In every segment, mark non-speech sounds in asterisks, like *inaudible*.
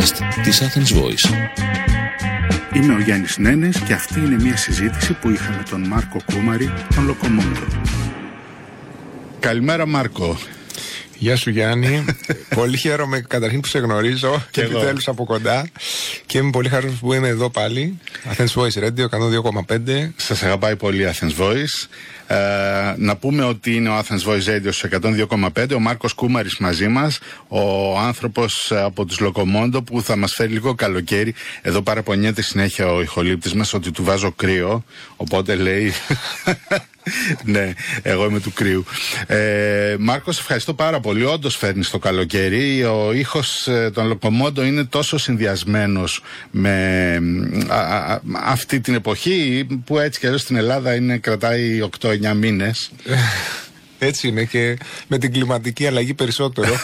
podcast της Athens Voice. Είμαι ο Γιάννης Νένες και αυτή είναι μια συζήτηση που είχα με τον Μάρκο Κούμαρη, τον Λοκομόντο. Καλημέρα Μάρκο. Γεια σου Γιάννη. *laughs* πολύ χαίρομαι καταρχήν που σε γνωρίζω και επιτέλους από κοντά. Και είμαι πολύ χαρούμενος που είμαι εδώ πάλι. Athens Voice Radio 102,5. Σας αγαπάει πολύ Athens Voice. Ε, να πούμε ότι είναι ο Athens Voice Radio στο 102,5. Ο Μάρκος Κούμαρης μαζί μας. Ο άνθρωπος από τους Λοκομόντο που θα μας φέρει λίγο καλοκαίρι. Εδώ παραπονιέται συνέχεια ο ηχολήπτης μας ότι του βάζω κρύο. Οπότε λέει ναι, εγώ είμαι του κρύου. Ε, Μάρκος, ευχαριστώ πάρα πολύ. Όντως φέρνεις το καλοκαίρι. Ο ήχος ε, των Λοκομόντο είναι τόσο συνδυασμένος με αυτή την εποχή που έτσι και εδώ στην Ελλάδα είναι, κρατάει 8-9 μήνες. Έτσι είναι και με την κλιματική αλλαγή περισσότερο.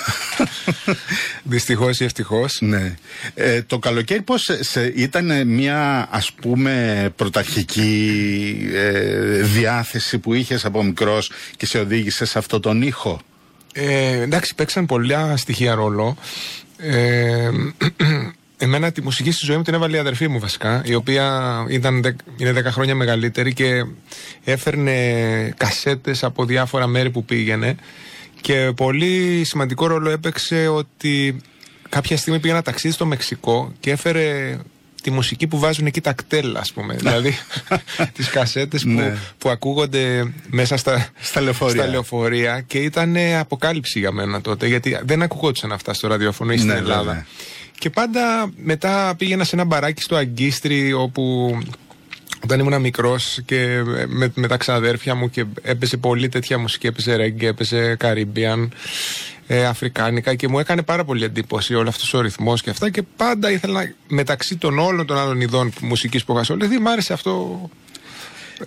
*laughs* Δυστυχώς ή ευτυχώς. Ναι. Ε, το καλοκαίρι πώς ήταν μια ας πούμε πρωταρχική ε, διάθεση που είχες από μικρός και σε οδήγησε σε αυτό τον ήχο; Ε, εντάξει, παίξαν πολλά στοιχεία ρόλο. Ε, Εμένα τη μουσική στη ζωή μου την έβαλε η αδερφή μου βασικά, η οποία ήταν, είναι 10 χρόνια μεγαλύτερη και έφερνε κασέτες από διάφορα μέρη που πήγαινε και πολύ σημαντικό ρόλο έπαιξε ότι κάποια στιγμή πήγε ένα ταξίδι στο Μεξικό και έφερε τη μουσική που βάζουν εκεί τα κτέλ, ας πούμε. δηλαδή *laughs* *laughs* τις κασέτες που, ναι. που ακούγονται μέσα στα, στα, λεωφορεία. στα λεωφορεία και ήταν αποκάλυψη για μένα τότε, γιατί δεν ακούγονταν αυτά στο ραδιόφωνο ή στην ναι, Ελλάδα. Και πάντα μετά πήγαινα σε ένα μπαράκι στο Αγκίστρι όπου όταν ήμουν μικρός και με, με τα ξαδέρφια μου και έπαιζε πολύ τέτοια μουσική, έπαιζε ρέγγε, έπαιζε καρίμπιαν, ε, αφρικάνικα και μου έκανε πάρα πολύ εντύπωση όλος αυτός ο ρυθμός και αυτά. Και πάντα ήθελα μεταξύ των όλων των άλλων ειδών μουσικής που είχα ασχοληθεί, μ' άρεσε αυτό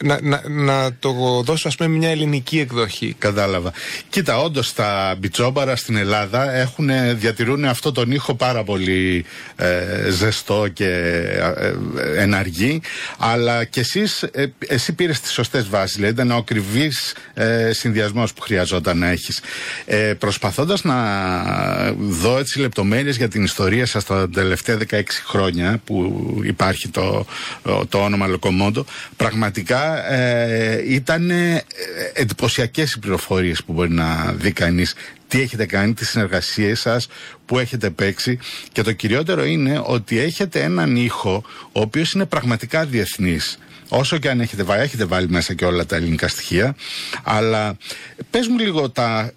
να, να, να το δώσω ας πούμε μια ελληνική εκδοχή. Κατάλαβα. Κοίτα, όντως τα μπιτσόμπαρα στην Ελλάδα έχουν, διατηρούν αυτό τον ήχο πάρα πολύ ε, ζεστό και ε, εναργή. Αλλά κι εσείς, ε, εσύ πήρες τις σωστές βάσεις. Δηλαδή ήταν ο ακριβής ε, συνδυασμός που χρειαζόταν να έχεις. Ε, Προσπαθώντας να δω έτσι λεπτομέρειες για την ιστορία σας τα τελευταία 16 χρόνια που υπάρχει το, το όνομα Λοκομόντο, πραγματικά ε, ήταν ε, εντυπωσιακές οι πληροφορίες που μπορεί να δει κανείς. Τι έχετε κάνει, τις συνεργασίες σας, που έχετε παίξει. Και το κυριότερο είναι ότι έχετε έναν ήχο ο οποίος είναι πραγματικά διεθνής. Όσο και αν έχετε βάλει, έχετε βάλει μέσα και όλα τα ελληνικά στοιχεία. Αλλά πες μου λίγο τα,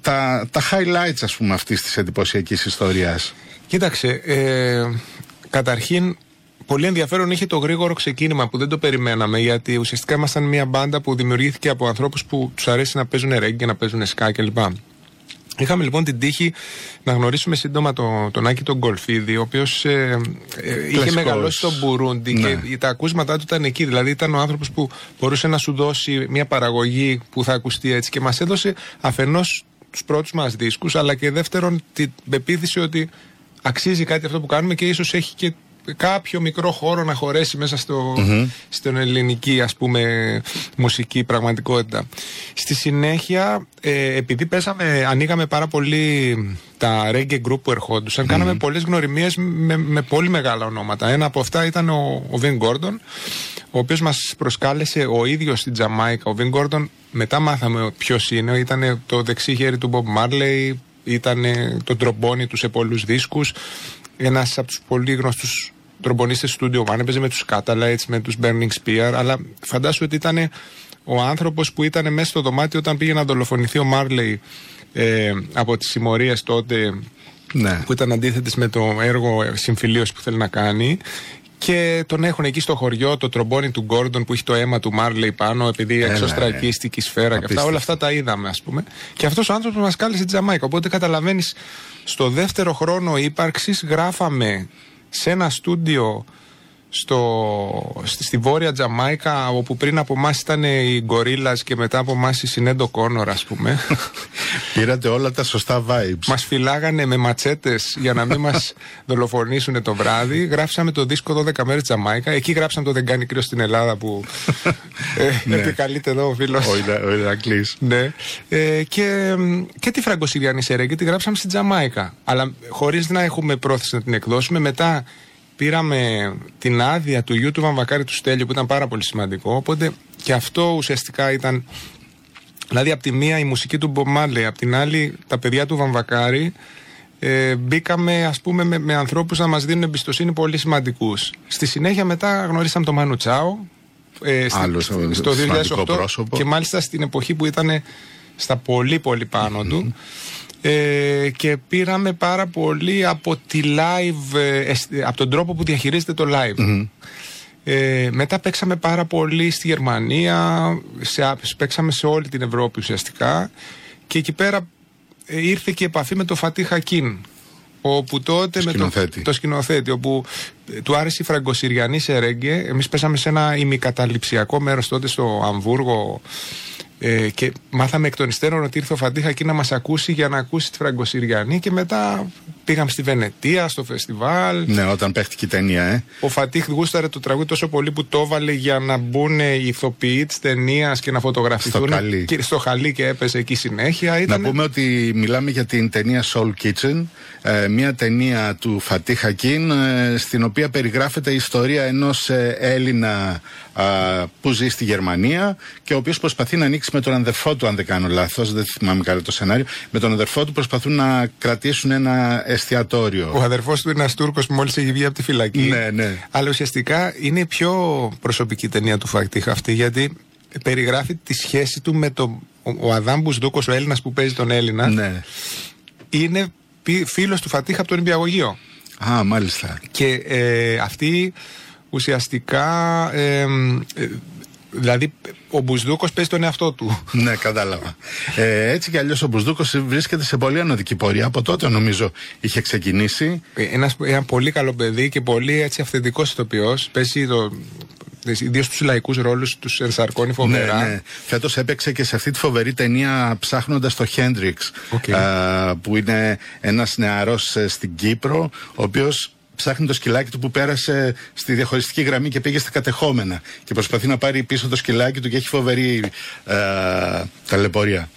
τα, τα highlights ας πούμε αυτής της εντυπωσιακής ιστορίας. Κοίταξε, ε, καταρχήν πολύ ενδιαφέρον είχε το γρήγορο ξεκίνημα που δεν το περιμέναμε γιατί ουσιαστικά ήμασταν μια μπάντα που δημιουργήθηκε από ανθρώπους που τους αρέσει να παίζουν ρέγγι, να παίζουν σκά κλπ. Είχαμε λοιπόν την τύχη να γνωρίσουμε σύντομα τον, τον Άκη τον Γκολφίδη, ο οποίος ε, ε, είχε μεγαλώσει στον Μπουρούντι ναι. και τα ακούσματά του ήταν εκεί. Δηλαδή ήταν ο άνθρωπος που μπορούσε να σου δώσει μια παραγωγή που θα ακουστεί έτσι και μας έδωσε αφενός τους πρώτους μας δίσκους αλλά και δεύτερον την πεποίθηση ότι αξίζει κάτι αυτό που κάνουμε και ίσως έχει και κάποιο μικρό χώρο να χωρέσει μέσα στο, mm στην ελληνική ας πούμε μουσική πραγματικότητα. Στη συνέχεια ε, επειδή πέσαμε, ανοίγαμε πάρα πολύ τα reggae group που ερχόντουσαν, κάναμε πολλές γνωριμίες με, με πολύ μεγάλα ονόματα. Ένα από αυτά ήταν ο, ο Vin Gordon, ο οποίος μας προσκάλεσε ο ίδιος στην Τζαμάικα. Ο Vin Gordon μετά μάθαμε ποιος είναι, ήταν το δεξί χέρι του Bob Marley, ήταν το τρομπόνι του σε πολλούς δίσκους, ένας από τους πολύ γνωστούς τρομπονίστες στούντιο One, έπαιζε με τους Catalites, με τους Burning Spear, αλλά φαντάσου ότι ήταν ο άνθρωπος που ήταν μέσα στο δωμάτιο όταν πήγε να δολοφονηθεί ο Μάρλεϊ ε, από τις συμμορίες τότε ναι. που ήταν αντίθετες με το έργο συμφιλίωσης που θέλει να κάνει. Και τον έχουν εκεί στο χωριό το τρομπόνι του Γκόρντον που έχει το αίμα του Μάρλεϊ πάνω, επειδή εξωστρακίστηκε η σφαίρα και αυτά. Όλα αυτά τα είδαμε, ας πούμε. Και αυτός ο άνθρωπος μας κάλεσε τη Τζαμάικα. Οπότε καταλαβαίνεις, στο δεύτερο χρόνο ύπαρξης γράφαμε σε ένα στούντιο στο, στη, βόρεια Τζαμάικα όπου πριν από εμάς ήταν οι Γκορίλας και μετά από εμάς η Συνέντο Κόνορ, ας πούμε. *laughs* Πήρατε όλα τα σωστά vibes. Μας φυλάγανε με ματσέτες για να μην μας *laughs* δολοφονήσουν το βράδυ. Γράψαμε το δίσκο 12 μέρες Τζαμάικα. Εκεί γράψαμε το Δεν κάνει κρύο στην Ελλάδα που *laughs* ε, ναι. επικαλείται εδώ ο φίλος. Ο Ηρακλής. ναι. Ε, και, και τη Φραγκοσυριανή Σερέγκη τη γράψαμε στην Τζαμάικα. Αλλά χωρίς να έχουμε πρόθεση να την εκδώσουμε. Μετά πήραμε την άδεια του γιου του Βαμβακάρη του Στέλιου που ήταν πάρα πολύ σημαντικό. Οπότε και αυτό ουσιαστικά ήταν. Δηλαδή, από τη μία η μουσική του Μπομάλε, από την άλλη τα παιδιά του Βαμβακάρη. Ε, μπήκαμε ας πούμε με, με ανθρώπους να μας δίνουν εμπιστοσύνη πολύ σημαντικούς στη συνέχεια μετά γνωρίσαμε τον Μάνου Τσάο ε, στο 2008 και μάλιστα στην εποχή που ήταν στα πολύ πολύ πάνω του ε, και πήραμε πάρα πολύ από τη live, ε, από τον τρόπο που διαχειρίζεται το live. Ε, μετά παίξαμε πάρα πολύ στη Γερμανία, σε, παίξαμε σε όλη την Ευρώπη ουσιαστικά και εκεί πέρα ε, ήρθε και επαφή με το Φατί Χακίν όπου τότε με το, το σκηνοθέτη, όπου του άρεσε η Φραγκοσυριανή σε ρέγγε. Εμείς πέσαμε σε ένα ημικαταληψιακό μέρος τότε στο Αμβούργο ε, και μάθαμε εκ των υστέρων ότι ήρθε ο Φαντίχα εκεί να μας ακούσει για να ακούσει τη Φραγκοσυριανή και μετά πήγαμε στη Βενετία, στο φεστιβάλ. Ναι, όταν παίχτηκε η ταινία, ε. Ο Φατίχ γούσταρε το τραγούδι τόσο πολύ που το έβαλε για να μπουν οι ηθοποιοί της ταινίας και να φωτογραφηθούν. Στο χαλί. Και, στο χαλί και έπεσε εκεί συνέχεια. Ήταν... Να πούμε ότι μιλάμε για την ταινία Soul Kitchen, ε, μια ταινία του Φατίχ Χακίν, ε, στην οποία περιγράφεται η ιστορία ενός ε, Έλληνα που ζει στη Γερμανία και ο οποίος προσπαθεί να ανοίξει με τον αδερφό του, αν δεν κάνω λάθος, δεν θυμάμαι καλά το σενάριο, με τον αδερφό του προσπαθούν να κρατήσουν ένα εστιατόριο. Ο αδερφός του είναι ένας Τούρκος που μόλις έχει βγει από τη φυλακή. Ναι, ναι. Αλλά ουσιαστικά είναι η πιο προσωπική ταινία του Φακτίχ αυτή, γιατί περιγράφει τη σχέση του με τον. Ο Αδάμ Μπουσδούκο, ο Έλληνας που παίζει τον Έλληνα, ναι. είναι φίλος του Φατίχ από τον Νηπιαγωγείο. Α, μάλιστα. Και ε, αυτή ουσιαστικά ε, Δηλαδή, ο Μπουσδούκος παίζει τον εαυτό του. ναι, κατάλαβα. Ε, έτσι κι αλλιώς ο Μπουσδούκος βρίσκεται σε πολύ ανωδική πορεία. Από τότε νομίζω είχε ξεκινήσει. Ε, ένας, ένα πολύ καλό παιδί και πολύ έτσι αυθεντικός ηθοποιός. Παίζει το, ιδίως στου λαϊκούς ρόλους, τους ενσαρκώνει φοβερά. Ναι, ναι. Φέτος έπαιξε και σε αυτή τη φοβερή ταινία ψάχνοντας το Χέντριξ. που είναι ένας νεαρός ε, στην Κύπρο, ο οποίος ψάχνει το σκυλάκι του που πέρασε στη διαχωριστική γραμμή και πήγε στα κατεχόμενα και προσπαθεί να πάρει πίσω το σκυλάκι του και έχει φοβερή ε, ταλαιπωρία.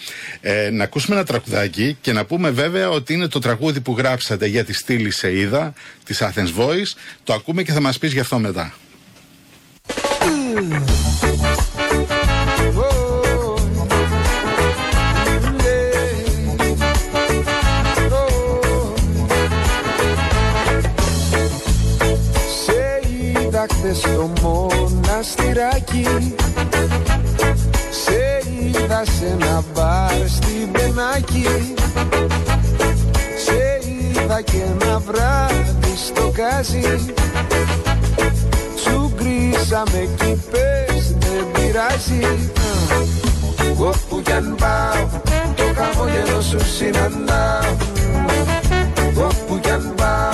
Ε, να ακούσουμε ένα τραγουδάκι και να πούμε βέβαια ότι είναι το τραγούδι που γράψατε για τη στήλη Σεΐδα της Athens Voice. Το ακούμε και θα μας πεις γι' αυτό μετά. Στο μοναστηράκι. Σε είδα σε ένα μπαρ στην Πενάκη Σε είδα και ένα βράδυ στο κάζι. Σου γκρίσαμε κι πες δεν πειράζει Όπου κι αν πάω το χαμόγελο σου συναντάω. Όπου κι αν πάω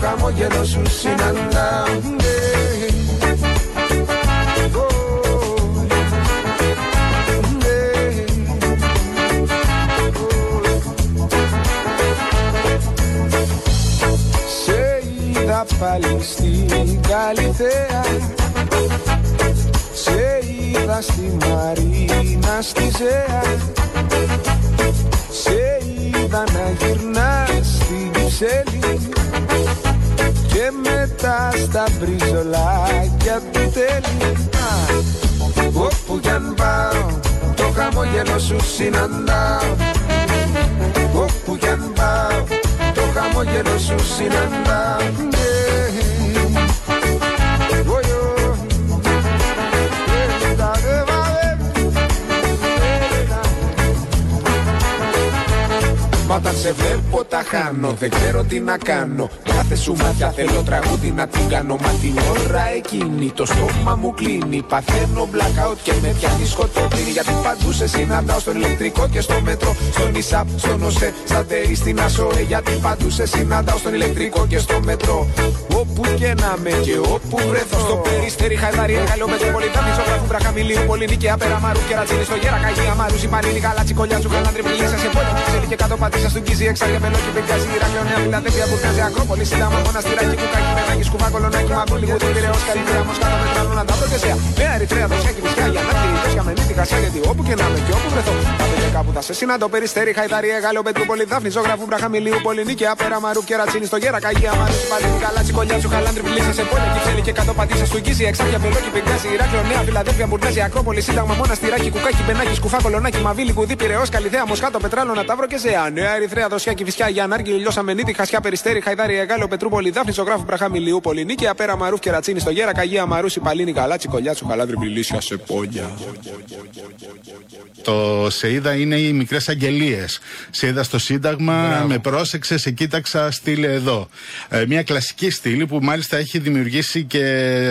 το χαμόγελο σου συναντάω πάλι στην Καλυθέα Σε είδα στη Μαρίνα στη Ζέα. Σε είδα να γυρνάς στην Κυψέλη Και μετά στα μπριζολάκια του τέλει Όπου κι αν πάω το χαμόγελο σου συναντάω. Όπου κι αν πάω το χαμόγελο σου συναντάω όταν σε βλέπω τα χάνω. Δεν ξέρω τι να κάνω. Κάθε σου μάτια θέλω τραγούδι να την κάνω. Μα την ώρα εκείνη το στόμα μου κλείνει. Παθαίνω blackout και με πιάνει σκοτωμένη Γιατί παντού σε συναντάω στον ηλεκτρικό και στο μέτρο Στον Ισαπ, στον ΟΣΕ, στα ΤΕΙ, στην ΑΣΟΕ Γιατί παντού σε συναντάω στον ηλεκτρικό και στο μέτρο Όπου και να με και όπου βρεθώ. Στο περίστερι χαϊδάρι, καλό με το πολυτάμι Ζωγράφου βραχαμιλίου, πολύ νικαία πέρα μαρού και ρατσίνη στο γέρα Καγία μαρού, συμπανίνη, γαλάτσι, κολλιά σου, χαλάντρι, σα σε πόλη. Ξέρει και κάτω πατήσα στον κίζι, εξάρια μελό και πεντιάζει Ηράκλειο, νέα φιλαδέλφια, μπουρκάζει, ακρόπολη, σύνταμα, μοναστηράκι, κουκάκι, μενάκι, σκουβά, κολονάκι, μαγκούλι, γουδί, πυρεός, καλυμπήρα, μοσκάτα, μετράλο, να τα προκεσέα Νέα Ερυθρέα, δοσιά και βυσκιά, για να τυρί, δοσιά με μύτη, χασιά, γιατί όπου και να με και όπου βρεθώ Κάθε και κάπου θα σε συναντώ, περιστέρι, χαϊδάρι, έγαλο, πετρούπολη, δάφνη, ζωγράφου, βραχαμιλίου, πολυνίκη, απέρα, μαρού και ρατσίνη στο γέρα, καγία, μαρούς, συμπαλίνη, καλάτσι, κολλιά σου, χαλάντρι, φιλίσα σε πόλη, κυψέλη και κάτω πατήσα στον κίζι, εξάρια μελό και πεντιάζει Ηράκλειο, νέα φιλαδέλφια, μπουρνέζι, ακρόπολη, σύνταγμα, μοναστηράκι, κουκάκι, πενάκι, σκουφά, κολονάκι, μαβίλι, κουδί, πυρεό, καλυθέα, μοσχάτο, πετράλο, να ταύρο και ζεά. Νέα Ερυθρέα, δοσιά και φυσιά, για ανάργη, λιώσα μενίτη, χασιά, περιστέρι, χαϊδάρι, εγάλο, πετρούπολη, δάφνη, ζωγράφου, μπραχάμι, λιού, πολυνίκη, απέρα, μαρούφ και ρατσίνη στο γέρα, καγία, μαρούση, παλίνη, καλάτσι, κολιά, σου, χαλάντρι, Μελίσσια σε πόνια. Το σε είδα είναι οι μικρές αγγελίες. Σε είδα στο Σύνταγμα, Μπράβο. με πρόσεξε, σε κοίταξα, στείλε εδώ. Ε, μια κλασική στήλη που μάλιστα έχει δημιουργήσει και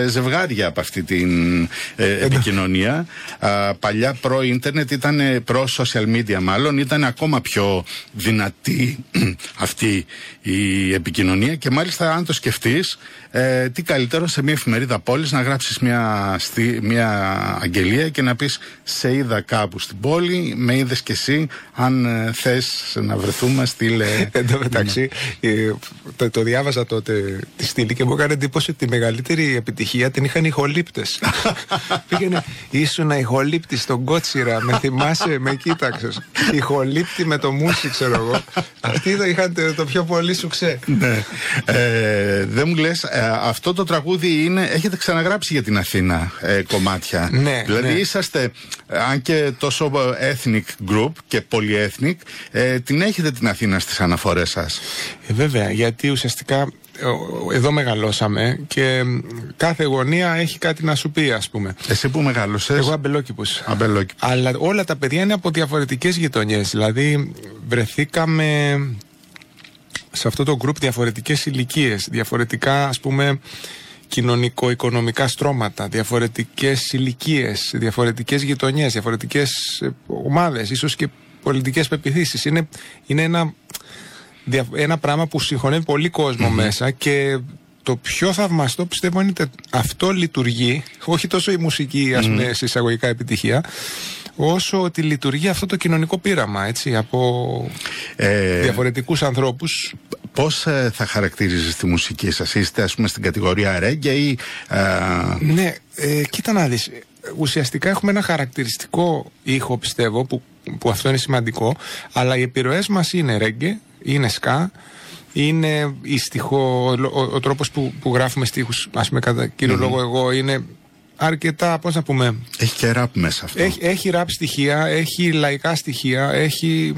ζευγάρια από αυτή την ε, επικοινωνία. Α, παλιά προ-ίντερνετ ήταν ε, προ- social media μάλλον, ήταν ακόμα πιο δυνατή *clears throat* αυτή η επικοινωνία και μάλιστα αν το σκεφτείς ε, τι καλύτερο σε μια εφημερίδα πόλης να γράψεις μια, στι- μια αγγελία και να πεις σε είδα κάπου στην πόλη, με είδες κι εσύ, αν ε, θες να βρεθούμε στείλε... *laughs* Εν τω μεταξύ, ε, το, το διάβαζα τότε τη στήλη και μου έκανε εντύπωση ότι τη μεγαλύτερη επιτυχία την είχαν οι ηχολήπτε. *laughs* Πήγαινε, ήσουν ηχολήπτη στον Κότσιρα, με θυμάσαι, με κοίταξες. *laughs* Ηχολήπτη με το μουσι, ξέρω εγώ. Αυτοί το είχαν το, το πιο πολύ σου ξέ. ναι. Ε, δεν μου λες, ε, αυτό το τραγούδι είναι, έχετε ξαναγράψει για την Αθήνα ε, κομμάτια. Ναι, δηλαδή ναι. είσαστε, ε, αν και τόσο ethnic group και polyethnic, ε, την έχετε την Αθήνα στις αναφορές σας; Ε, βέβαια, γιατί ουσιαστικά ε, ο- εδώ μεγαλώσαμε και μ, κάθε γωνία έχει κάτι να σου πει, ας πούμε. Εσύ που μεγάλωσες, Εγώ αμπελόκηπος. αμπελόκηπο. Αλλά όλα τα παιδιά είναι από διαφορετικές γειτονιές. Δηλαδή βρεθήκαμε σε αυτό το γκρουπ διαφορετικές ηλικίες, διαφορετικά ας πούμε κοινωνικο-οικονομικά στρώματα, διαφορετικές ηλικίες, διαφορετικές γειτονιές, διαφορετικές ε, ομάδες, ίσως και πολιτικές πεπιθήσεις. Είναι, είναι ένα, δια- ένα πράγμα που συγχωνεύει πολύ κόσμο μέσα και το πιο θαυμαστό πιστεύω είναι ότι αυτό λειτουργεί, όχι τόσο η μουσική ας πούμε σε εισαγωγικά επιτυχία, όσο ότι λειτουργεί αυτό το κοινωνικό πείραμα, έτσι, από Ε, διαφορετικούς ανθρώπους Πώς ε, θα χαρακτηρίζεις τη μουσική σας, είστε ας πούμε στην κατηγορία ρέγγε ή... ε, Ναι, ε, κοίτα να δεις. Ε, Ουσιαστικά έχουμε ένα χαρακτηριστικό ήχο, πιστεύω, που, που αυτό είναι σημαντικό, αλλά οι επιρροές μας είναι ρέγγε, είναι σκά, είναι η στιχο, ο, ο, ο τρόπος που, που γράφουμε στίχους, ας πούμε κατά κυριο λόγο εγώ, είναι αρκετά, πώς να πούμε, έχει και ραπ μέσα αυτό. έχει, έχει ραπ στοιχεία, έχει λαϊκά στοιχεία, έχει,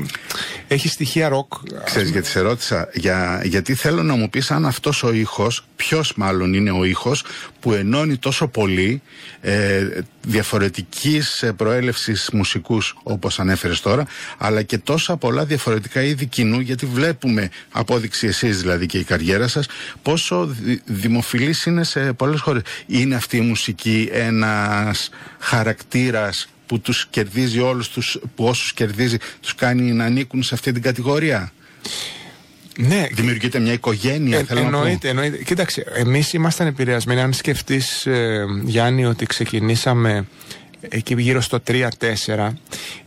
έχει στοιχεία ροκ. Ξέρεις γιατί σε ρώτησα, για, γιατί θέλω να μου πεις αν αυτός ο ήχος, ποιος μάλλον είναι ο ήχος που ενώνει τόσο πολύ ε, διαφορετικής ε, προέλευσης μουσικούς όπως ανέφερες τώρα, αλλά και τόσα πολλά διαφορετικά είδη κοινού, γιατί βλέπουμε, απόδειξη εσείς δηλαδή και η καριέρα σας, πόσο δη, δημοφιλής είναι σε πολλές χώρες. Είναι αυτή η μουσική ένας χαρακτήρας που τους κερδίζει όλους τους, που όσους κερδίζει τους κάνει να ανήκουν σε αυτή την κατηγορία; Ναι, Δημιουργείται μια οικογένεια, Ε, θέλω να πω. εννοείται, εννοείται. Κοίταξε, εμείς ήμασταν επηρεασμένοι. Αν σκεφτείς, ε, Γιάννη, ότι ξεκινήσαμε εκεί γύρω στο 3-4,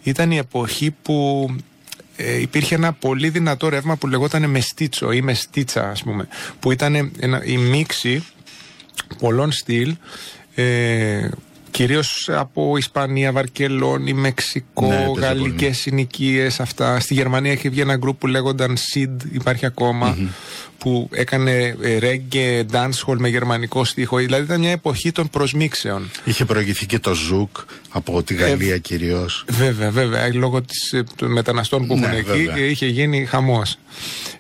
ήταν η εποχή που ε, υπήρχε ένα πολύ δυνατό ρεύμα που λεγόταν mestizo ή mestiza, ας πούμε. Που ήταν ένα, η μίξη πολλών στυλ. Ε, Κυρίως από Ισπανία, Βαρκελόνη, Μεξικό, Ναι, έπαιζε γαλλικές συνοικίες αυτά. Στη Γερμανία είχε βγει ένα γκρουπ που λέγονταν Seeed, υπάρχει ακόμα, που έκανε ε, reggae, dancehall με γερμανικό στίχο. Δηλαδή ήταν μια εποχή των προσμίξεων. Είχε προηγηθεί και το zouk από τη Γαλλία κυρίως. Βέβαια, βέβαια, λόγω της, ε, των μεταναστών που Ναι, έχουν εκεί βέβαια. ε, είχε γίνει χαμός.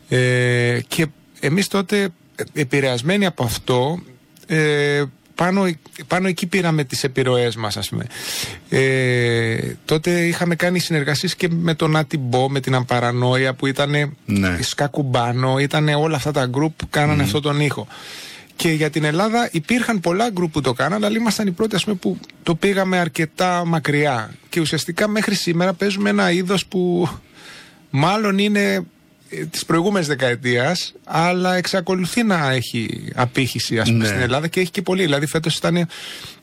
Ε, και εμείς τότε ε, επηρεασμένοι από αυτό ε, πάνω, πάνω εκεί πήραμε τις επιρροές μας ας πούμε. Ε, τότε είχαμε κάνει συνεργασίες και με τον Ατιμπό, με την Αμπαρανόια που ήταν Ναι. Σκακουμπάνο, ήταν όλα αυτά τα γκρουπ που κάνανε αυτό τον ήχο. Και για την Ελλάδα υπήρχαν πολλά γκρουπ που το κάνανε, αλλά ήμασταν οι πρώτοι ας πούμε, που το πήγαμε αρκετά μακριά. Και ουσιαστικά μέχρι σήμερα παίζουμε ένα είδος που μάλλον είναι ε, της προηγούμενης δεκαετίας αλλά εξακολουθεί να έχει απήχηση ας πούμε, Ναι. στην Ελλάδα και έχει και πολύ. Δηλαδή φέτος ήταν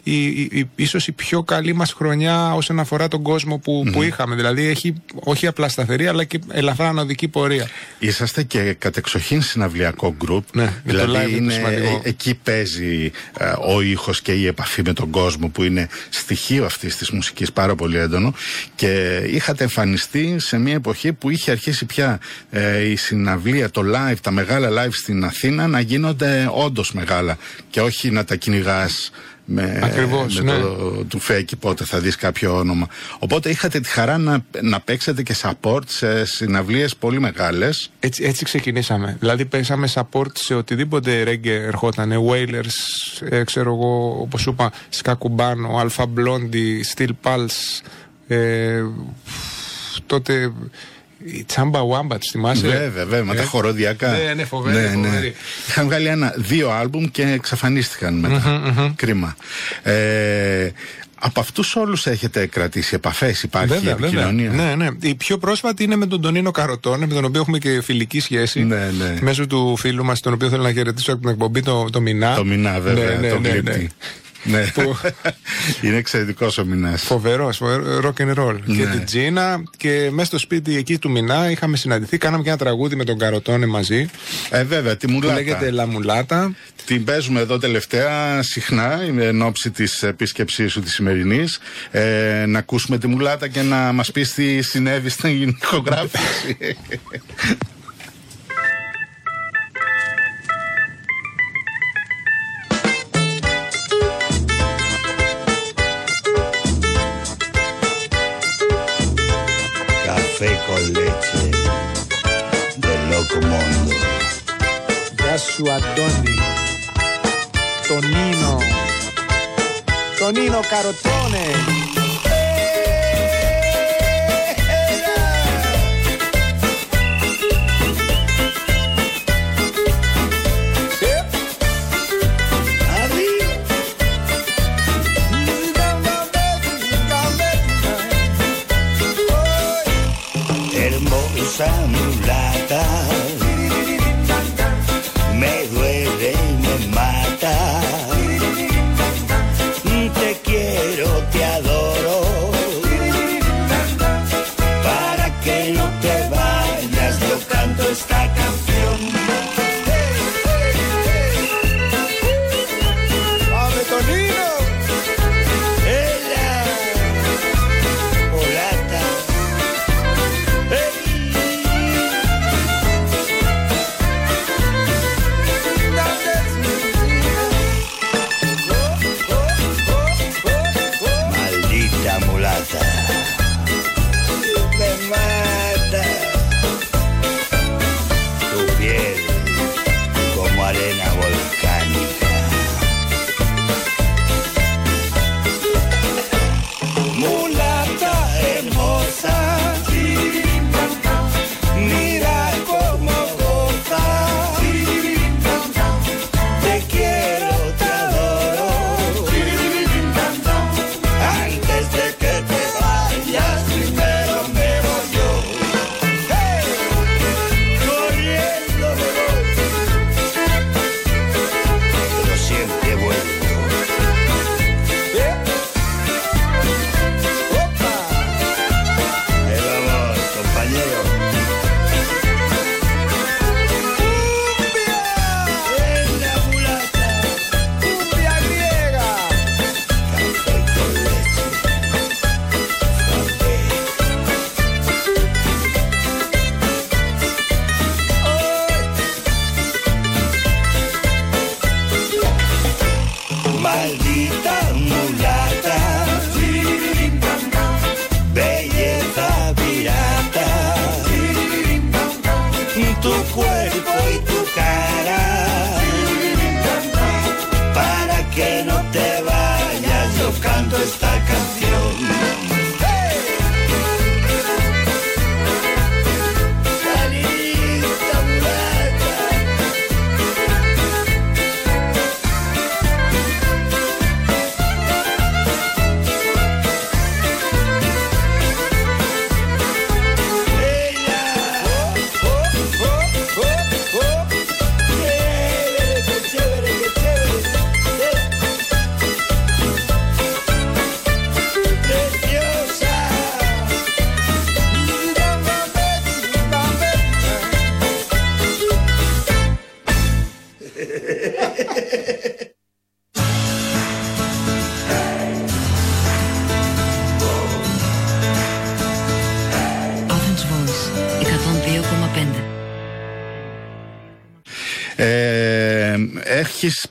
η, η, η- ίσως η πιο καλή μας χρονιά όσον αφορά τον κόσμο που, που είχαμε. Δηλαδή έχει όχι απλά σταθερή αλλά και ελαφρά ανωδική πορεία. Είσαστε και κατεξοχήν συναυλιακό γκρουπ. Ναι, για το live δηλαδή είναι το σημαντικό. ε, εκεί παίζει ε, ο ήχος και η επαφή με τον κόσμο που είναι στοιχείο αυτής της μουσικής πάρα πολύ έντονο και είχατε εμφανιστεί σε μια εποχή που είχε αρχίσει πια ε, η συναυλία, το live, τα μεγάλα live στην Αθήνα να γίνονται όντως μεγάλα και όχι να τα κυνηγάς με, Ακριβώς, με ναι. το του φέκι πότε θα δεις κάποιο όνομα. Οπότε είχατε τη χαρά να, να παίξετε και support σε συναυλίες πολύ μεγάλες. Έτσι, έτσι ξεκινήσαμε. Δηλαδή παίξαμε support σε οτιδήποτε ρέγγε ερχόταν. Wailers, ε, ξέρω εγώ, όπως σου είπα, Σκακουμπάνο, Alpha Blondie, Steel Pulse, ε, τότε η Τσάμπα Wamba, τις θυμάσαι; Βέβαια, βέβαια, με Ε, τα χοροδιακά. Ναι, ναι, φοβερή, φοβερή. Είχαν βγάλει ένα, δύο άλμπουμ και εξαφανίστηκαν μετά. Κρίμα. Ε, από αυτούς όλους έχετε κρατήσει επαφές, υπάρχει Βέβαια, επικοινωνία; βέβαια. Ναι, ναι. Η πιο πρόσφατη είναι με τον Τονίνο Καροτόνε, με τον οποίο έχουμε και φιλική σχέση. Ναι, ναι. Μέσω του φίλου μας, τον οποίο θέλω να χαιρετήσω από την εκπομπή, το, το Μινά. Το Μινά, βέβαια, Ναι, ναι, τον ναι, ναι. Κλήπτη. Ναι. Που- *laughs* Είναι εξαιρετικός ο Μινάς. Φοβερός, rock and roll. Και Ναι. την Τζίνα και μέσα στο σπίτι εκεί του Μινά είχαμε συναντηθεί. Κάναμε και ένα τραγούδι με τον Καροτόνε μαζί. Ε, βέβαια, τη Που μουλάτα. λέγεται Λαμουλάτα. Την παίζουμε εδώ τελευταία συχνά εν ώψη της επίσκεψής σου της σημερινής. Ε, να ακούσουμε τη μουλάτα και να μας πεις τι συνέβη στην *laughs* ηχογράφηση. café con leche del loco mundo. Yasua Doni, Tonino, Tonino Carotone.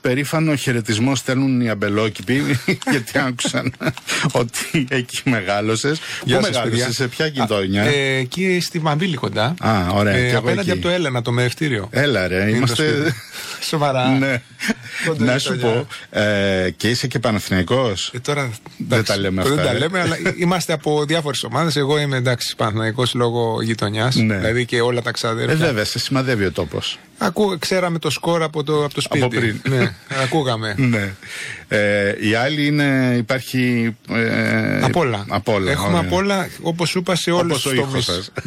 Περήφανο χαιρετισμό, στέλνουν οι αμπελόκηποι, *laughs* γιατί άκουσαν ότι εκεί μεγάλωσες. Πού Γεια σας, μεγάλωσες, παιδιά. σε ποια γειτόνια; Ε, εκεί στη Μαμπίλη κοντά. Α, ωραία, και εγώ απέναντι εκεί. από το Έλενα, το μεευτήριο. Έλα ρε, Είναι το είμαστε. σπίτι. *laughs* Σοβαρά. ναι. Κοντά Να σου γειτονιά. πω, ε, και είσαι και Παναθηναϊκός; Ε, τώρα, Δεν τα λέμε αυτά, Δεν τα ε. λέμε, αλλά *laughs* είμαστε από διάφορες ομάδες. Εγώ είμαι εντάξει Παναθυναϊκό λόγω γειτονιάς. Ναι. Δηλαδή και όλα τα Ε, ξαδέρφια. βέβαια, σε σημαδεύει ο τόπος. Ακού, ξέραμε το σκορ από το, από το σπίτι. Από πριν. Ναι, ακούγαμε. *laughs* Ναι. Ε, η άλλη είναι, υπάρχει. Ε, Απ' όλα. απ' όλα, Έχουμε ωραία. απ' όλα, όπως σου είπα, σε όλους Όπως τους *laughs* *laughs*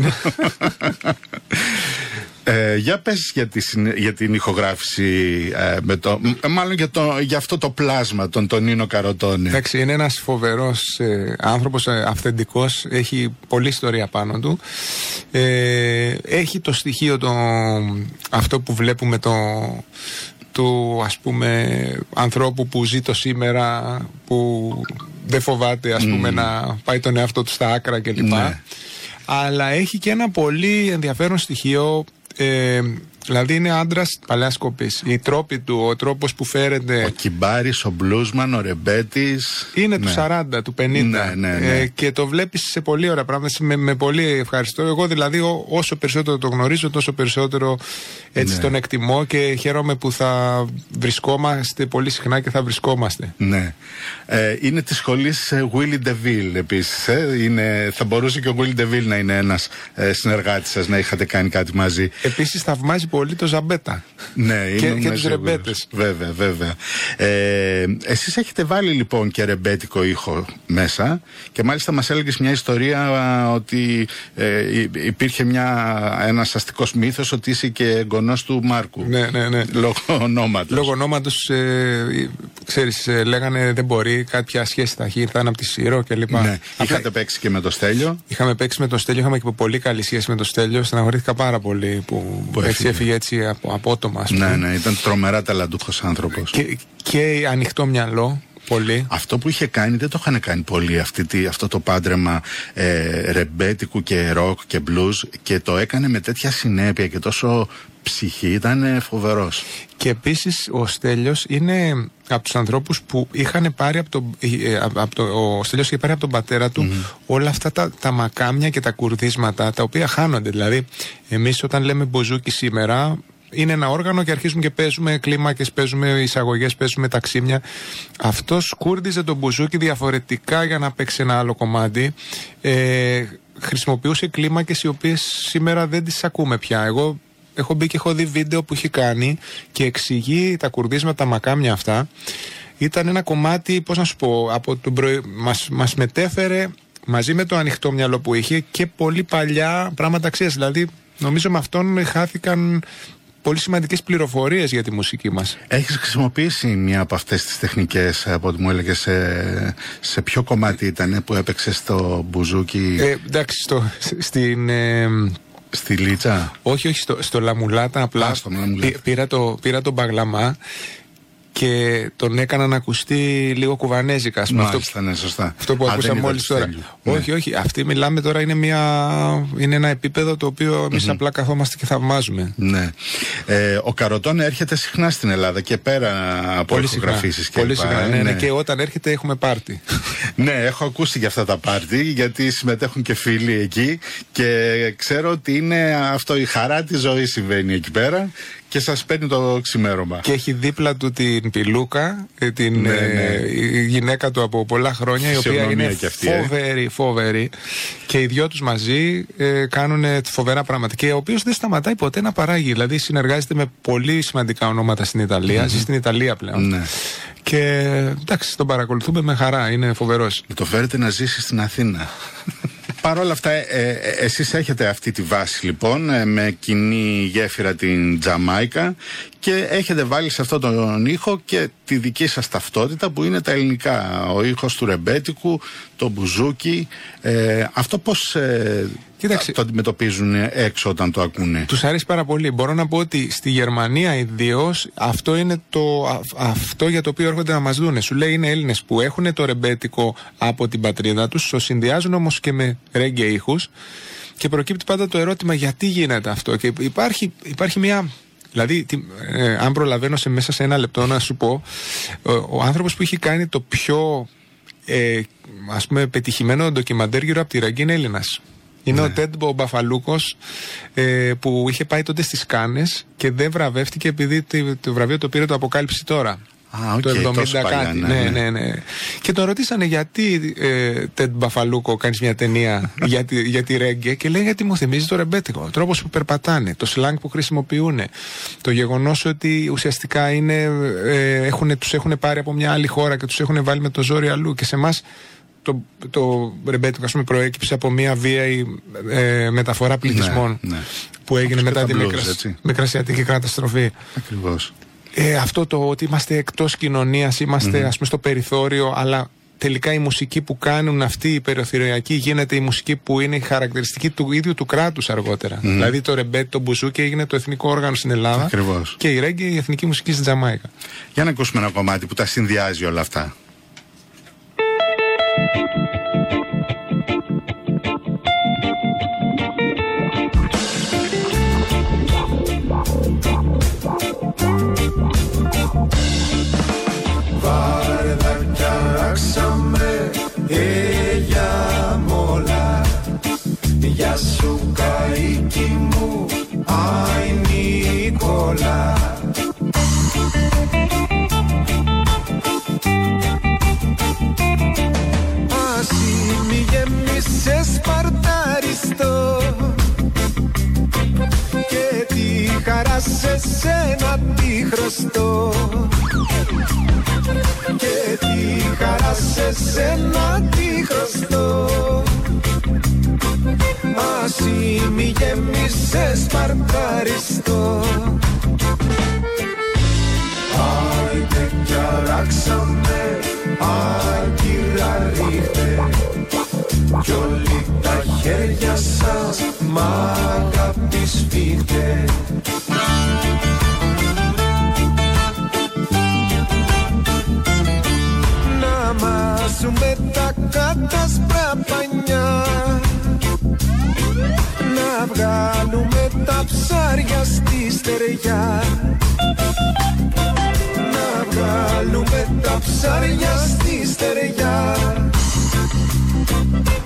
ο ήχος τομεί. σας. Ε, για πες για, τη, συνε- για την ηχογράφηση ε, με το, μ- μάλλον για, το, για αυτό το πλάσμα των Τονίνο Καροτόνε. Εντάξει, είναι ένας φοβερός ε, άνθρωπος, ε, αυθεντικός. Έχει πολλή ιστορία πάνω του. Ε, έχει το στοιχείο το, αυτό που βλέπουμε το, του ας πούμε ανθρώπου που ζει το σήμερα που δεν φοβάται ας πούμε να πάει τον εαυτό του στα άκρα κλπ. Ναι. Αλλά έχει και ένα πολύ ενδιαφέρον στοιχείο ε, δηλαδή είναι άντρας παλιάς κοπής. Οι τρόποι του, ο τρόπος που φέρεται. Ο Κιμπάρης, ο Μπλούσμαν, ο Ρεμπέτης. Είναι Ναι. του 40, του 50. Ναι, ναι, ναι. Ε, και το βλέπεις σε πολύ ωραία πράγματα. Με, με πολύ ευχαριστώ. Εγώ δηλαδή, ό, όσο περισσότερο το γνωρίζω, τόσο περισσότερο έτσι Ναι. τον εκτιμώ και χαίρομαι που θα βρισκόμαστε πολύ συχνά και θα βρισκόμαστε. Ναι. Ε, είναι της σχολής Willy DeVille επίσης. Ε. Είναι- Θα μπορούσε και ο Willy DeVille να είναι ένας ε, συνεργάτης σας, να είχατε κάνει κάτι μαζί. Επίσης, θαυμάζει πολύ το Ζαμπέτα. Ναι, Και- είμαι και με τους σίγουρος. ρεμπέτες. Βέβαια, βέβαια. Ε, εσείς έχετε βάλει λοιπόν και ρεμπέτικο ήχο μέσα και μάλιστα μας έλεγες μια ιστορία α, ότι ε, υ- υπήρχε μια, ένας αστικός μύθος ότι είσαι και εγγονός του Μάρκου. Ναι, ναι, ναι. Λόγω ονόματος. Λόγω ονόματος, ε, ξέρεις, ε, λέγανε δεν μπορεί, κάποια σχέση θα έχει, θα είναι από τη Σύρο κλπ. Ναι. Απλά Είχατε παίξει και με το Στέλιο. Είχαμε παίξει με τον Στέλιο, είχαμε και πολύ καλή σχέση με τον Στέλιο. Στεναχωρήθηκα πάρα πολύ που, Που έτσι έφυγε. Έφυγε έτσι από, απότομα. ας πούμε. Ναι, ναι, ήταν τρομερά ταλαντούχος άνθρωπος. Και, και ανοιχτό μυαλό, πολύ. Αυτό που είχε κάνει δεν το είχαν κάνει πολύ αυτή, τη- αυτό το πάντρεμα ε, ρεμπέτικου και ροκ και blues και το έκανε με τέτοια συνέπεια και τόσο ψυχή ήταν ε, φοβερός. Και επίσης ο Στέλιος είναι από τους ανθρώπους που είχαν πάρει από τον. ε, από το, ο Στέλιος είχε πάρει από τον πατέρα του όλα αυτά τα, τα μακάμια και τα κουρδίσματα τα οποία χάνονται. Δηλαδή, εμείς όταν λέμε μποζούκι σήμερα, είναι ένα όργανο και αρχίζουμε και παίζουμε κλίμακες, παίζουμε εισαγωγές, παίζουμε ταξίμια. Αυτός κούρδιζε τον μπουζούκι διαφορετικά για να παίξει ένα άλλο κομμάτι. Ε, χρησιμοποιούσε κλίμακες οι οποίες σήμερα δεν τις ακούμε πια. Εγώ έχω μπει και έχω δει βίντεο που έχει κάνει και εξηγεί τα κουρδίσματα, τα μακάμια αυτά. Ήταν ένα κομμάτι, πώς να σου πω, από τον πρωί, μας, μας μετέφερε μαζί με το ανοιχτό μυαλό που είχε και πολύ παλιά πράγματα αξίας. Δηλαδή, νομίζω με αυτόν χάθηκαν πολύ σημαντικές πληροφορίες για τη μουσική μας. Έχεις χρησιμοποιήσει μια από αυτές τις τεχνικές από ό,τι μου έλεγες σε, σε ποιο κομμάτι ήταν που έπαιξες στο μπουζούκι; Ε, εντάξει, στο, στην... ε, στη Λίτσα; όχι, όχι, στο, στο Λαμουλάτα απλά Α, στο Λαμουλάτα. πή- πήρα, το, πήρα τον Μπαγλαμά και τον έκανα να ακουστεί λίγο κουβανέζικα. ας πούμε. Αυτό Μάλιστα, ναι, σωστά. Αυτό που Α, δεν ακούσαμε είδα μόλις του τώρα. Στέλιου. Ναι. Όχι, όχι. Αυτή μιλάμε τώρα είναι, μια, είναι ένα επίπεδο το οποίο εμείς απλά καθόμαστε και θαυμάζουμε. Ναι. Ε, ο Καροτών έρχεται συχνά στην Ελλάδα και πέρα από Πολύ συχνά. ηχογραφήσεις και Πολύ λοιπά, συχνά. ε, Ναι, ναι. Και όταν έρχεται έχουμε πάρτι. *laughs* Ναι, έχω ακούσει για αυτά τα πάρτι γιατί συμμετέχουν και φίλοι εκεί και ξέρω ότι είναι αυτό η χαρά της ζωής συμβαίνει εκεί πέρα και σας παίρνει το ξημέρωμα. Και έχει δίπλα του την Πιλούκα, ε, την Ναι, ναι. ε, η γυναίκα του από πολλά χρόνια, η οποία Φυσιογνωμία είναι κι αυτή, ε. φοβερή, φοβερή. Και οι δυο τους μαζί ε, κάνουν φοβερά πράγματα. Και ο οποίος δεν σταματάει ποτέ να παράγει. Δηλαδή συνεργάζεται με πολύ σημαντικά ονόματα στην ιταλια Ζει στην Ιταλία πλέον. Ναι. Και εντάξει, τον παρακολουθούμε με χαρά. Είναι φοβερός. Να το φέρετε να ζήσει στην Αθήνα. Παρ' όλα αυτά, ε, ε, εσείς έχετε αυτή τη βάση λοιπόν ε, με κοινή γέφυρα την Τζαμάικα και έχετε βάλει σε αυτόν τον ήχο και τη δική σας ταυτότητα που είναι τα ελληνικά. Ο ήχος του ρεμπέτικου, το μπουζούκι. Ε, αυτό πώς ε, Κοίταξε. το αντιμετωπίζουν έξω όταν το ακούνε. Τους αρέσει πάρα πολύ. Μπορώ να πω ότι στη Γερμανία ιδίως αυτό είναι το, α- αυτό για το οποίο έρχονται να μας δούνε. Σου λέει είναι Έλληνες που έχουν το ρεμπέτικο από την πατρίδα τους, το συνδυάζουν όμως και με ρέγγε ήχους και προκύπτει πάντα το ερώτημα γιατί γίνεται αυτό. Και υπάρχει, υπάρχει μια. Δηλαδή, τι- ε, αν προλαβαίνω σε μέσα σε ένα λεπτό να σου πω, ο, ο άνθρωπος που έχει κάνει το πιο ε, ας πούμε πετυχημένο ντοκιμαντέρ γύρω από τη reggae είναι Έλληνας. Είναι ο Τέντ Μπαφαλούκος ε, που είχε πάει τότε στις Κάνες και δεν βραβεύτηκε επειδή το, το βραβείο το πήρε το Αποκάλυψη τώρα. Α, οκ, το 70 τόσο παλιά, κάτι. ναι, Ναι, ναι. ναι, ναι. Και τον ρωτήσανε γιατί ε, Τέντ Μπαφαλούκο κάνεις μια ταινία για, τη, για τη reggae; Και λέει γιατί μου θυμίζει το ρεμπέτικο. Ο τρόπος που περπατάνε, το slang που χρησιμοποιούν, το γεγονός ότι ουσιαστικά είναι, ε, έχουν, τους έχουν πάρει από μια άλλη χώρα και τους έχουν βάλει με το ζόρι αλλού και σε εμάς το, το ρεμπέτικο ας πούμε, προέκυψε από μια βίαιη ε, μεταφορά πληθυσμών ναι. που έγινε Όπως και μετά τα τη blues, μικρασ... έτσι. μικρασιατική καταστροφή. Ακριβώς. Ε, αυτό το ότι είμαστε εκτός κοινωνίας, είμαστε ας πούμε στο περιθώριο, αλλά τελικά η μουσική που κάνουν αυτοί οι περιθωριακοί γίνεται η μουσική που είναι η χαρακτηριστική του ίδιου του κράτους αργότερα. Δηλαδή το ρεμπέτ, το μπουζούκι έγινε το εθνικό όργανο στην Ελλάδα Ακριβώς. και η ρέγγε η εθνική μουσική στην Τζαμάικα. Για να ακούσουμε ένα κομμάτι που τα συνδυάζει όλα αυτά. Música μη γεμίσες σπαρταριστό. Άιντε κι αράξαμε στη στεριά να βγάλουμε τα ψάρια στη στεριά.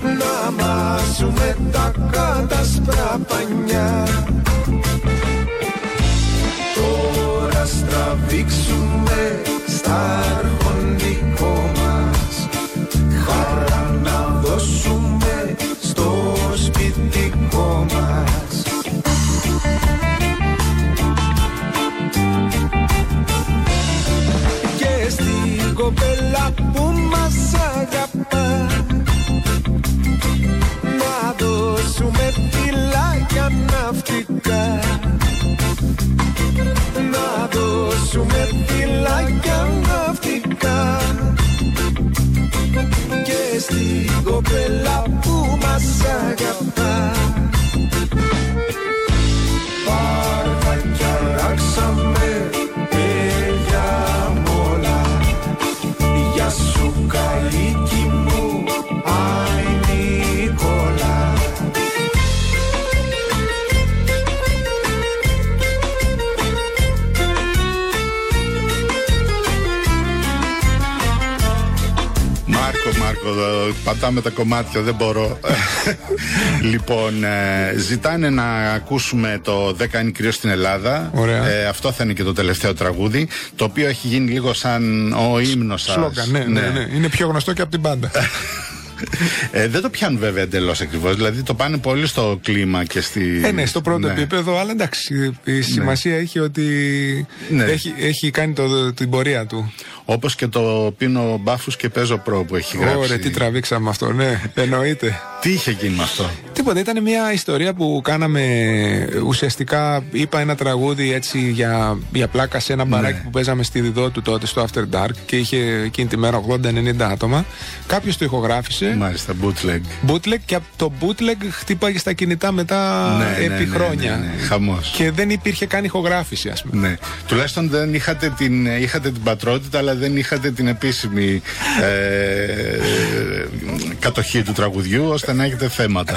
Να μάσουμε τα κατασπρά πανιά. Τώρα στραβήξουμε στα αρχοντικό de la puma saga. Πατάμε τα κομμάτια, δεν μπορώ. *laughs* λοιπόν, ε, ζητάνε να ακούσουμε το 10 είναι κρύο στην Ελλάδα. Ωραία. Ε, αυτό θα είναι και το τελευταίο τραγούδι. Το οποίο έχει γίνει λίγο σαν ο ύμνος σας. Σλόγγαν, ναι, ναι, ναι. Είναι πιο γνωστό και από την πάντα. *laughs* Ε, δεν το πιάνουν βέβαια εντελώς ακριβώς. Δηλαδή το πάνε πολύ στο κλίμα και στη. Ε, ναι, στο πρώτο Ναι. επίπεδο, αλλά εντάξει, η σημασία έχει ότι Ναι. έχει, έχει κάνει το, την πορεία του. Όπως και το πίνω μπάφους και παίζω προ που έχει γράψει. Ωραία, τι τραβήξαμε αυτό, ναι, εννοείται. Τι είχε γίνει με αυτό; Τίποτα, ήταν μια ιστορία που κάναμε ουσιαστικά. Είπα ένα τραγούδι έτσι για, για πλάκα σε ένα μπαράκι που παίζαμε στη Διδό του τότε στο After Dark και είχε εκείνη τη μέρα 80-90 άτομα. Κάποιος το ηχογράφησε. Μάλιστα, bootleg. Bootleg και από το bootleg χτύπαγε στα κινητά μετά Ναι, επί ναι, ναι, χρόνια. ναι, ναι, χαμός. Και δεν υπήρχε καν ηχογράφηση, ας πούμε. Ναι. Τουλάχιστον δεν είχατε την, είχατε την πατρότητα, αλλά δεν είχατε την επίσημη ε, κατοχή του τραγουδιού, ώστε να έχετε θέματα.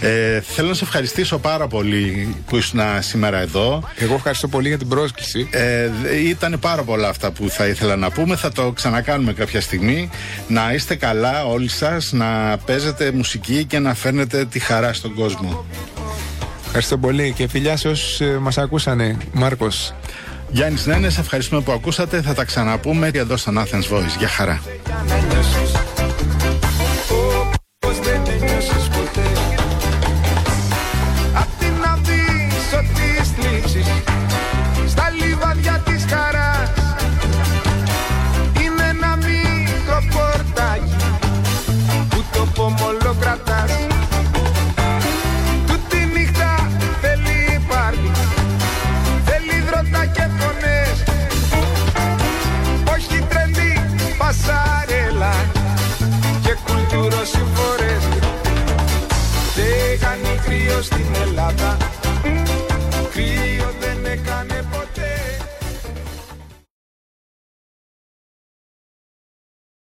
Ε, θέλω να σε ευχαριστήσω πάρα πολύ που ήσουν σήμερα εδώ. Εγώ ευχαριστώ πολύ για την πρόσκληση. Ε, ήταν πάρα πολλά αυτά που θα ήθελα να πούμε. Θα το ξανακάνουμε κάποια στιγμή. Να είστε καλά όλοι σας, να παίζετε μουσική και να φέρνετε τη χαρά στον κόσμο. Ευχαριστώ πολύ και φιλιά σε όσους μας ακούσανε. Μάρκος. Γιάννης Νένες, ευχαριστούμε που ακούσατε. Θα τα ξαναπούμε εδώ στον Athens Voice. Γεια χαρά.